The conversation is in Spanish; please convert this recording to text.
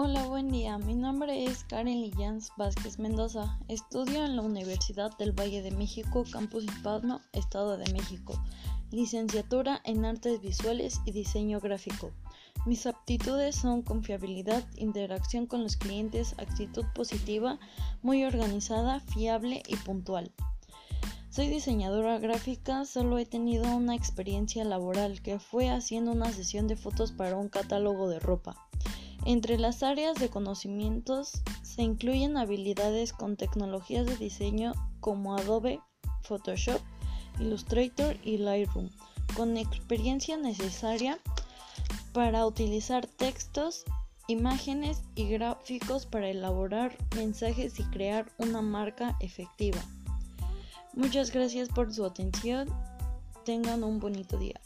Hola, buen día. Mi nombre es Karen Lillans Vázquez Mendoza. Estudio en la Universidad del Valle de México, Campus Hispano, Estado de México. Licenciatura en Artes Visuales y Diseño Gráfico. Mis aptitudes son confiabilidad, interacción con los clientes, actitud positiva, muy organizada, fiable y puntual. Soy diseñadora gráfica, solo he tenido una experiencia laboral que fue haciendo una sesión de fotos para un catálogo de ropa. Entre las áreas de conocimientos se incluyen habilidades con tecnologías de diseño como Adobe, Photoshop, Illustrator y Lightroom, con experiencia necesaria para utilizar textos, imágenes y gráficos para elaborar mensajes y crear una marca efectiva. Muchas gracias por su atención. Tengan un bonito día.